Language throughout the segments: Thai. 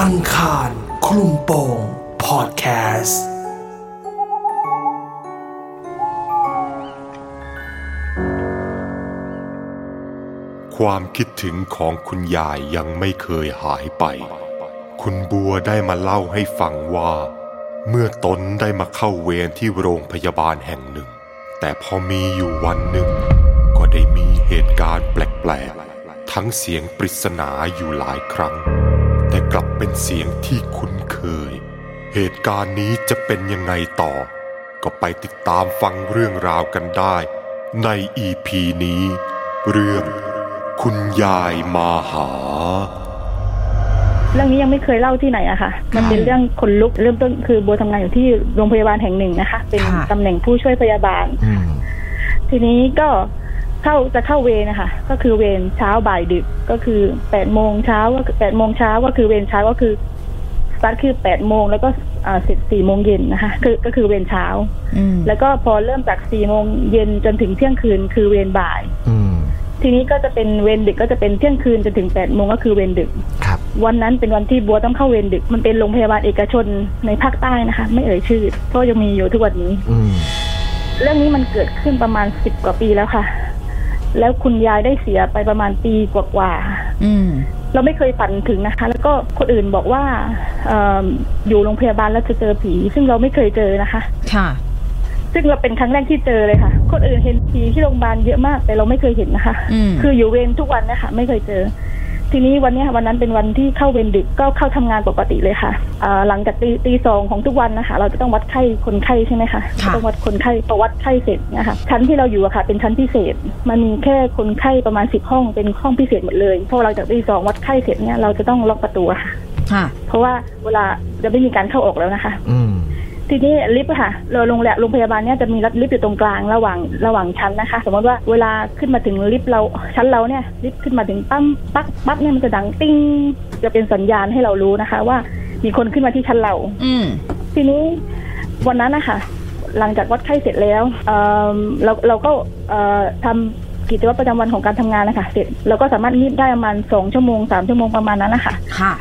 อังคารคลุมโปงพอดแคสต์ความคิดถึงของคุณยายยังไม่เคยหายไป คุณบัวได้มาเล่าให้ฟังว่า เมื่อตนได้มาเข้าเวรที่โรงพยาบาลแห่งหนึ่ง แต่พอมีอยู่วันหนึ่ง ก็ได้มีเหตุการณ์แปลกๆ ทั้งเสียงปริศนาอยู่หลายครั้ง แต่กลับเป็นเสียงที่คุ้นเคย เหตุการณ์นี้จะเป็นยังไงต่อ ก็ไปติดตามฟังเรื่องราวกันได้ ในอีพีนี้ เรื่องคุณยายมาหา เรื่องนี้ยังไม่เคยเล่าที่ไหนอะค่ะ มันเป็นเรื่องคนลุกเริ่มต้นคือบัวทำงานอยู่ที่โรงพยาบาลแห่งหนึ่งนะคะ เป็นค่ะตำแหน่งผู้ช่วยพยาบาลอืมทีนี้ก็ เข้าจะเข้าเวรนะคะก็คือเวรเช้าบ่ายดึกก็คือแปดโมงเช้าก็แปดโมงเช้าก็คือเวรเช้าก็คือสตาร์ทคือแปดโมงแล้วก็อ่าเสร็จสี่โมงเย็นนะคะ คือก็คือเวรเช้าอืมแล้วก็พอเริ่มจากสี่โมงเย็นจนถึงเที่ยงคืนคือเวรบ่ายอืมทีนี้ก็จะเป็นเวรดึกก็จะเป็นเที่ยงคืนจนถึงแปดโมงก็คือเวรดึกครับวันนั้นเป็นวันที่บัวต้องเข้าเวรดึก มันเป็นโรงพยาบาลเอกชนในภาคใต้นะคะ ไม่เอ่ยชื่อเพราะยังมีอยู่ทุกวันนี้อืมเรื่องนี้มันเกิดขึ้นประมาณสิบกว่าปีแล้วค่ะ แล้วคุณยายได้เสียไปประมาณปีกว่าอืมๆเราไม่เคยฝันถึงนะคะ แล้วก็คนอื่นบอกว่าเอออยู่โรงพยาบาลแล้วจะเจอผี ซึ่งเราไม่เคยเจอนะคะ ค่ะ ซึ่งเราเป็นครั้งแรกที่เจอเลยค่ะ คนอื่นเห็นผีที่โรงพยาบาลเยอะมาก แต่เราไม่เคยเห็นนะคะอืมคืออยู่เวรทุกวันนะคะ ไม่เคยเจอ ทีนี้วันเนี้ยวันนั้นเป็นวันที่เข้าเวรดึกก็เข้าทำงานปกติเลยค่ะอ่าหลังจากตีตีสองของทุกวันนะคะ เราจะต้องวัดไข้คนไข้ใช่ไหมคะค่ะต้องวัดคนไข้พอวัดไข้เสร็จเนะคะชั้นที่เราอยู่อะค่ะ เป็นชั้นพิเศษ มันมีแค่คนไข้ประมาณสิบห้องเป็นห้องพิเศษหมดเลยพอเราจากตีสองวัดไข้เสร็จเนี่ยเราจะต้องล็อกประตูอะค่ะค่ะเพราะว่าเวลาจะไม่มีการเข้าออกแล้วนะคะ อืม ทีนี้ลิฟต์อะค่ะเราโรงแรมโรงพยาบาลเนี่ยจะมีลิฟต์อยู่ตรงกลางระหว่างระหว่างชั้นนะคะ สมมติว่าเวลาขึ้นมาถึงลิฟต์เราชั้นเราเนี่ยลิฟต์ขึ้นมาถึงปั๊มปั๊บปั๊บเนี่ยมันจะดังติ้งจะเป็นสัญญาณให้เรารู้นะคะ ว่ามีคนขึ้นมาที่ชั้นเรา อืมทีนี้วันนั้นนะคะหลังจากวัดไข้เสร็จแล้วเอ่อเราเราก็เอ่อทำกิจวัตรประจำวันของการทำงานนะคะเสร็จเราก็สามารถงีบได้ประมาณสองชั่วโมงสามชั่วโมงประมาณนั้นนะคะค่ะ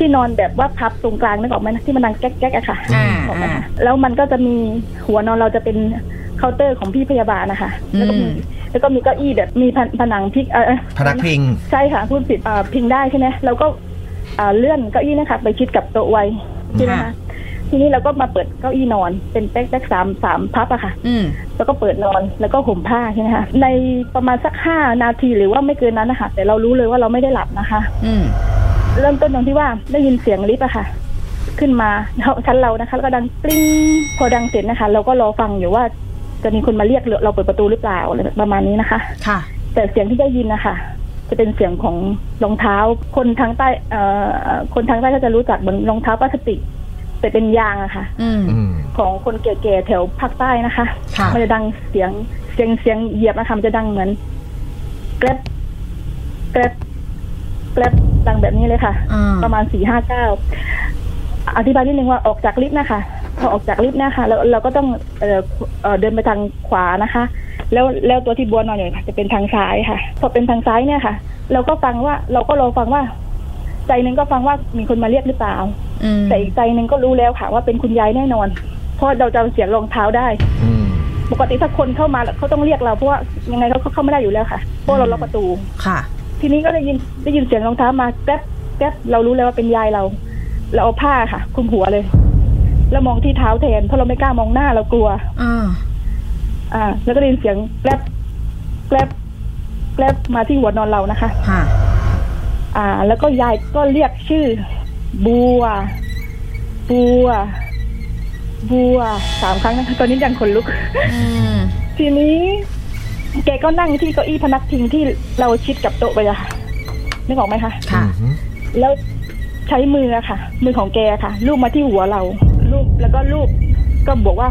ที่นอนแบบว่าพับตรงกลางนึกออกไหมนะที่มันดังแก๊กแก๊กอะค่ะอ่าออกไหมอ่าคะแล้วมันก็จะมีหัวนอนเราจะเป็นเคาน์เตอร์ของพี่พยาบาลนะคะแล้วก็มีอืมแล้วก็มีเก้าอี้แบบมีผนผนังพลิกเออเอ่อพนักพิง ใช่ค่ะพูดผิดเอ่อพิงได้ใช่ไหมเราก็อ่าเลื่อนเก้าอี้นะคะไปชิดกับโต๊ะไว้ใช่ไหมคะทีนี้เราก็มาเปิดเก้าอี้นอนเป็นแป๊กแป๊กสามสามพับอะค่ะอืมแล้วก็เปิดนอนแล้วก็ห่มผ้าใช่ไหมคะในประมาณสักห้านาทีหรือว่าไม่เกินนั้นนะคะแต่เรารู้เลยว่าเราไม่ได้หลับนะคะ อืม เริ่มต้นตรงที่ว่าได้ยินเสียงลิฟต์อะค่ะ ขึ้นมาชั้นเรานะคะ แล้วก็ดังปลิ้งพอดังเสร็จนะคะ เราก็รอฟังอยู่ว่าจะมีคนมาเรียกหรือเราเปิดประตูหรือเปล่าอะไรประมาณนี้นะคะ ค่ะ แต่เสียงที่ได้ยินนะคะจะเป็นเสียงของรองเท้า คนทางใต้เอ่อคนทางใต้ก็จะรู้จักเหมือนรองเท้าพลาสติกแต่เป็นยางอะค่ะอืมอืมของคนแก่ๆแถวภาคใต้นะคะค่ะมันจะดังเสียงเสียงเสียงเหยียบนะคะมันจะดังเหมือนแกร็บแกร็บ แกร็บดังแบบนี้เลยค่ะ อ่า ประมาณสี่ห้าเก้าอธิบายนิดนึงว่าออกจากลิฟต์นะคะ พอออกจากลิฟต์นะคะเราเราก็ต้องเอ่อเอ่อเดินไปทางขวานะคะ แล้วแล้วตัวที่บัวนอนอยู่ค่ะจะเป็นทางซ้ายค่ะ พอเป็นทางซ้ายเนี่ยค่ะ เราก็ฟังว่าเราก็รอฟังว่า ใจหนึ่งก็ฟังว่ามีคนมาเรียกหรือเปล่า อืมแต่อีกใจหนึ่งก็รู้แล้วค่ะ ว่าเป็นคุณยายแน่นอน เพราะเราจำเสียงรองเท้าได้ อืม ปกติถ้าคนเข้ามาเขาต้องเรียกเราเพราะว่ายังไงเขาเข้าไม่ได้อยู่แล้วค่ะเพราะเราล็อกประตู ค่ะ ทีนี้ก็ได้ยินได้ยินเสียงรองเท้ามาแก๊บแก๊บเรารู้แล้วว่าเป็นยายเรา เราเอาผ้าค่ะคลุมหัวเลย แล้วมองที่เท้าแทนเพราะเราไม่กล้ามองหน้าเรากลัวอ่าอ่า แล้วก็ได้ยินเสียงแกลบแกลบแกลบมาที่หัวนอนเรานะคะค่ะอ่า แล้วก็ยายก็เรียกชื่อ บัว บัว บัวสามครั้งนะคะตอนนี้ยังขนลุกอืมทีนี้ แกก็นั่งที่เก้าอี้พนักพิงที่เราชิดกับโต๊ะไปอะค่ะนึกออกไหมคะ ค่ะ อืมแล้วใช้มืออะค่ะ มือของแกค่ะลูบมาที่หัวเราลูบแล้วก็ลูบก็บอกว่า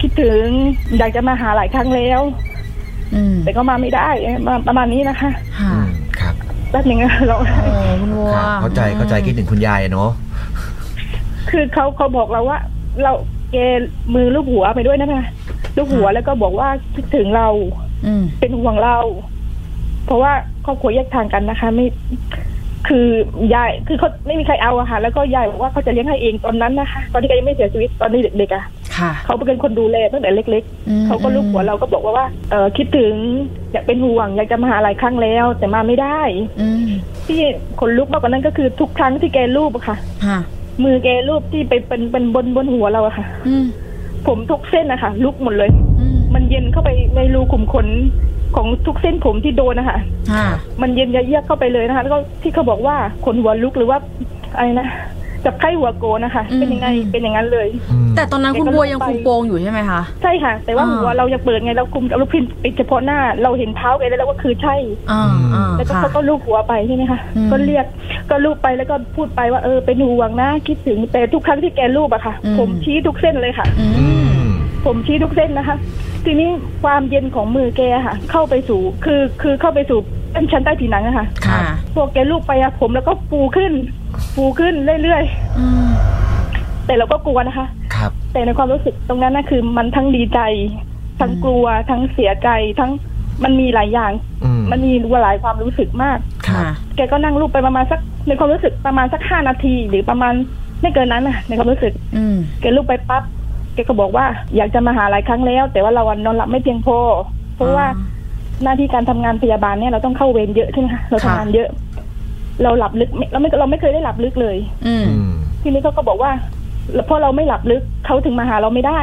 คิดถึงอยากจะมาหาหลายครั้งแล้ว อืมแต่ก็มาไม่ได้มาประมาณนี้นะคะค่ะอืมครับแป๊บหนึงนะเราโอ้คุณวัวครับเข้าใจเข้าใจคิดถึงคุณยายอะเนาะคือเขาเขาบอกเราว่า เราแกมือลูบหัวไปด้วยนะคะ ลูบหัวแล้วก็บอกว่าคิดถึงเราอืมเป็นห่วงเรา เพราะว่าครอบครัวแยกทางกันนะคะ ไม่ คือยายคือเขาไม่มีใครเอาอะค่ะ แล้วก็ยายบอกว่าเขาจะเลี้ยงให้เองตอนนั้นนะคะตอนที่แกยังไม่เสียชีวิตตอนนี้เด็กๆอะค่ะเขาเป็นคนดูแลตั้งแต่เล็กอืมๆเขาก็ลูกหัวเราก็บอกว่าว่าเออคิดถึงอยากเป็นห่วงอยากจะมาหาหลายครั้งแล้ว แต่มาไม่ได้อืมที่ขนลุกมากกว่านั้นก็คือทุกครั้งที่แกรูปอะค่ะค่ะมือแกรูปที่ไปเป็นเป็นบนบนหัวเราอะค่ะอืม ผมทุกเส้นนะคะลุกหมดเลยอืมมันเย็นเข้าไปในรูขุมขนของทุกเส้นผมที่โดนนะคะค่ะมันเย็นยะเยือกเข้าไปเลยนะคะ แล้วก็ที่เขาบอกว่าขนหัวลุกหรือว่าอะไรนะ จับไข้หัวโกนนะคะอืมเป็นยังไงเป็นอย่างนั้นเลยอืมแต่ตอนนั้นคุณบัวยังคุมโปงอยู่ใช่ไหมคะใช่ค่ะ แต่ว่าอ่าหัวเรายังเปิดไงเราคุมเราพิมพ์ปิดเฉพาะหน้า เราเห็นเท้าแกแล้วเราก็คือใช่อ่าอ่าแล้วก็ค่ะเขาก็ลูบหัวไปใช่ไหมคะอืมก็เรียกก็ลูบไปแล้วก็พูดไปว่าเออเป็นห่วงนะคิดถึงแต่ทุกครั้งที่แกลูบอะค่ะอืมผมชี้ทุกเส้นเลยค่ะอือืมมผมชี้ทุกเส้นนะคะ ทีนี้ความเย็นของมือแกค่ะ เข้าไปสู่คือคือเข้าไปสู่เป็นชั้นใต้ผิวหนังอะค่ะค่ะพวกแกลูบไปอะผมแล้วก็ฟูขึ้น ฟูขึ้นเรื่อยอืมๆแต่เราก็กลัวนะคะ ครับ แต่ในความรู้สึกตรงนั้นนะคือ มันทั้งดีใจ ทั้งกลัวทั้งเสียใจทั้งมันมีหลายอย่างอืมมันมีหลายความรู้สึกมากครับค่ะแกก็นั่งรูปไปประมาณสักในความรู้สึกประมาณสักห้านาที หรือประมาณไม่เกินนั้นนะในความรู้สึกอืมแกรูปไปปั๊บแกก็บอกว่าอยากจะมาหาหลายครั้งแล้ว แต่ว่าเราอะนอนหลับไม่เพียงพอเพราะว่าหน้าที่การทำงานพยาบาลเนี่ยเราต้องเข้าเวรเยอะใช่ไหมคะเราทำงานเยอะ เราหลับลึกไม่เราไม่เราไม่เคยได้หลับลึกเลย อืมอืมทีนี้เขาก็บอกว่าเพราะเราไม่หลับลึกเขาถึงมาหาเราไม่ได้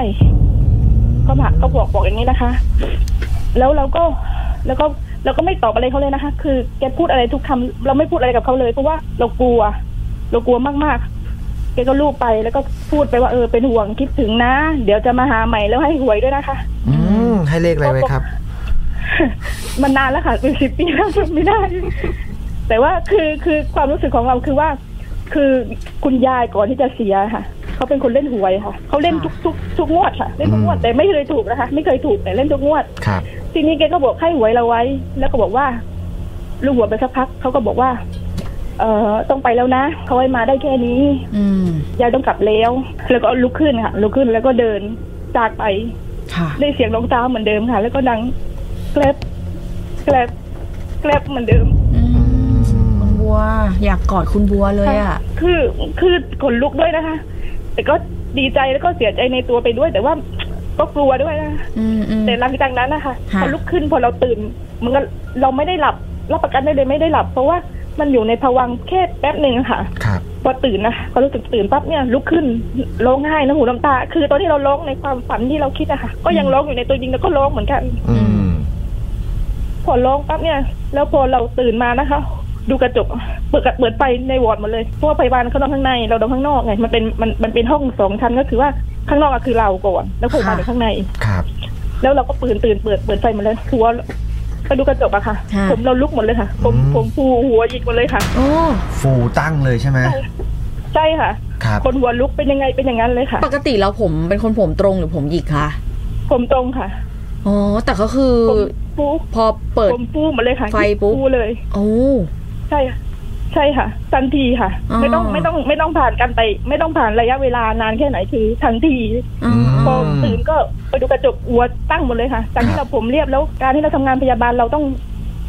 เขามาเขาบอกบอกอย่างนี้นะคะ แล้วเราก็แล้วก็เราก็ไม่ตอบอะไรเขาเลยนะคะ คือแกพูดอะไรทุกคำเราไม่พูดอะไรกับเขาเลยเพราะว่าเรากลัว เรากลัวมากๆแกก็ลูบไปแล้วก็พูดไปว่าเออเป็นห่วงคิดถึงนะ เดี๋ยวจะมาหาใหม่แล้วให้หวยด้วยนะคะ อืมให้เลขอะไรไว้ครับ มันนานแล้วค่ะเป็นสิบปีแล้วจำไม่ได้ แต่ว่าคือคือความรู้สึกของเราคือว่า คือคุณยายก่อนที่จะเสียค่ะเขาเป็นคนเล่นหวยค่ะเขาเล่นทุกทุกทุกงวดค่ะเล่นทุกงวดอืมแต่ไม่เคยถูกนะคะ ไม่เคยถูกแต่เล่นทุกงวดครับทีนี้แกก็บอกให้หวยเราไว้ แล้วก็บอกว่าลูกหัวไปสักพักเขาก็บอกว่า เอ่อต้องไปแล้วนะเขาให้มาได้แค่นี้ อืมยายต้องกลับแล้ว แล้วก็ลุกขึ้นค่ะลุกขึ้นแล้วก็เดินจากไปค่ะได้เสียงรองเท้าเหมือนเดิมค่ะ แล้วก็ดังแกลบแกลบแกลบเหมือนเดิม อืมคุณ บัว อยากกอดคุณบัวเลยอะ คือคือขนลุกด้วยนะคะ แต่ก็ดีใจแล้วก็เสียใจในตัวไปด้วย แต่ว่าก็กลัวด้วยนะอืมอืมแต่หลังจากนั้นนะคะค่ะพอลุกขึ้นพอเราตื่นมันก็เราไม่ได้หลับรับประกันได้เลยไม่ได้หลับ เพราะว่ามันอยู่ในภวังค์แค่แป๊บหนึ่งอะค่ะครับพอตื่นนะพอรู้สึกตื่นปั๊บเนี่ยลุกขึ้นร้องไห้น้ำหูน้ำตา คือตอนที่เราร้องในความฝันที่เราคิดอะค่ะ ก็ยังร้องอยู่ในตัวจริงแล้วก็ร้องเหมือนกันอืมพอร้องปั๊บเนี่ย แล้วพอเราตื่นมานะคะ ดูกระจกเปิดกระเปิดไฟในวอร์ดหมดเลยเพราะว่าพยาบาลเขานอนข้างในเรานอนข้างนอกไงมันเป็นมันมันเป็นห้องสองชั้นก็คือว่าข้างนอกอะคือเราก่อนแล้วพยาบาลอยู่ข้างในครับ แล้วเราก็ตื่นตื่นเปิดเปิดไฟหมดเลยหัวไปดูกระจกอะค่ะค่ะ ผมเราลุกหมดเลยค่ะผมอืมผมฟูหัวหยิกหมดเลยค่ะโอ้ฟูตั้งเลยใช่ไหมใช่ค่ะครับคนหัวลุกเป็นยังไงเป็นอย่างนั้นเลยค่ะ ปกติแล้วผมเป็นคนผมตรงหรือผมหยิกคะผมตรงค่ะอ๋อแต่ก็คือผมฟูพอเปิด ผมฟูหมดเลยค่ะไฟปุ๊บฟูเลย โอ้ ใช่ค่ะใช่ค่ะ ทันทีค่ะอ๋อไม่ต้องไม่ต้องไม่ต้องผ่านกันไป ไม่ต้องผ่านระยะเวลานานแค่ไหนคือทันทีอืมพอตื่นก็ไปดูกระจกหัวตั้งหมดเลยค่ะจากที่เราผมเรียบแล้วการที่เราทำงานพยาบาลเราต้อง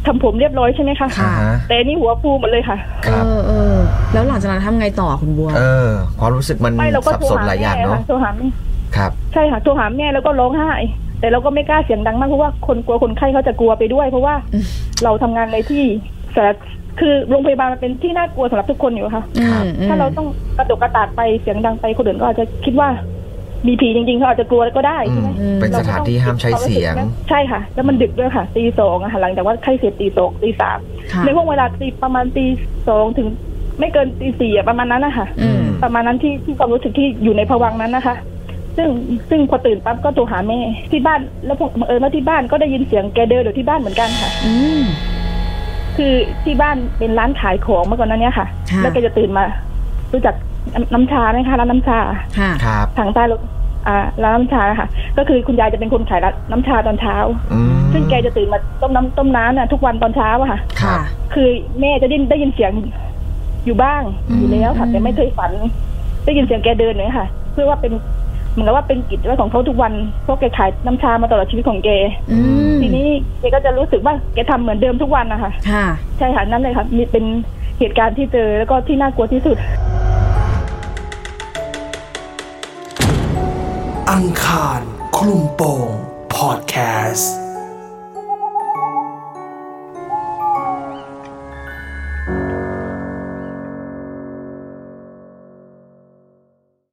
ทำผมเรียบร้อยใช่ไหมคะค่ะอ่าฮะแต่อันนี่หัวฟูหมดเลยค่ะคเอรับอเออแล้วหลังจากนั้นทำไงต่อคุณบัว เออความรู้สึกมันไม่เราก็สับโทรสนหาหลายอแม่ย่างเนาะค่ะโทรหาแม่ครับ ใช่ค่ะโทรหาแม่แล้วก็ร้องไห้แต่เราก็ไม่กล้าเสียงดังมากเพราะว่าคนกลัวคนไข้เขาจะกลัวไปด้วย เพราะว่าอืมเราทำงานในที่สาธาร คือโรงพยาบาลมันเป็นที่น่ากลัวสำหรับทุกคนอยู่ค่ะอืครับมอืมถ้าเราต้องกระโดดกระตากไปเสียงดังไปคนอื่นก็อาจจะคิดว่ามีผีจริงๆเขาอาจจะกลัวก็ได้อืใช่มไหมเป็นสถานที่ห้ามใช้เสียง ใช่ค่ะ แล้วมันดึกด้วยค่ะตีสองอะค่ะหลังจากว่าไข้เสร็จตีสองตีสามค่ะในห่วงเวลาตีประมาณตีสองถึงไม่เกินตีสี่อะประมาณนั้นนะคะอืมประมาณนั้นที่ที่ความรู้สึกที่อยู่ในภวังค์นั้นนะคะ ซึ่งซึ่งพอตื่นปั๊บก็โทรหาแม่ที่บ้านแล้วผมเออมาที่บ้านก็ได้ยินเสียงแกเดินอยู่ที่บ้านเหมือนกันค่ะ อืม คือที่บ้านเป็นร้านขายของเมื่อก่อนนั้นเนี่ยค่ะ ค่ะ แล้วแกจะตื่นมา รู้จักน้ำน้ำชาไหมคะร้านน้ำชา ค่ะ ครับ ทางใต้เราอ่าร้านน้ำชาค่ะ ก็คือคุณยายจะเป็นคนขายร้านน้ำชาตอนเช้า อืมซึ่งแกจะตื่นมาต้มน้ำต้มน้ำน่ะทุกวันตอนเช้าอะค่ะ ครัค่ะ บ คือแม่จะได้ยินได้ยินเสียงอยู่บ้างอืมอยู่แล้วค่ะ แต่ไม่เคยฝัน ได้ยินเสียงแกเดินเลยค่ะ เพื่อว่าเป็นเห มือนกับว่าเป็นกิจวัตรของเขาทุกวันเพราะแกขายน้ำชามาตลอดชีวิตของแกอืมทีนี้แกก็จะรู้สึกว่าแกทำเหมือนเดิมทุกวันนะคะค่ะใช่ค่ะนั่นเลยค่ะมีเป็นเหตุการณ์ที่เจอแล้วก็ที่น่ากลัวที่สุด อังคารคลุมโปงพอดแคสต์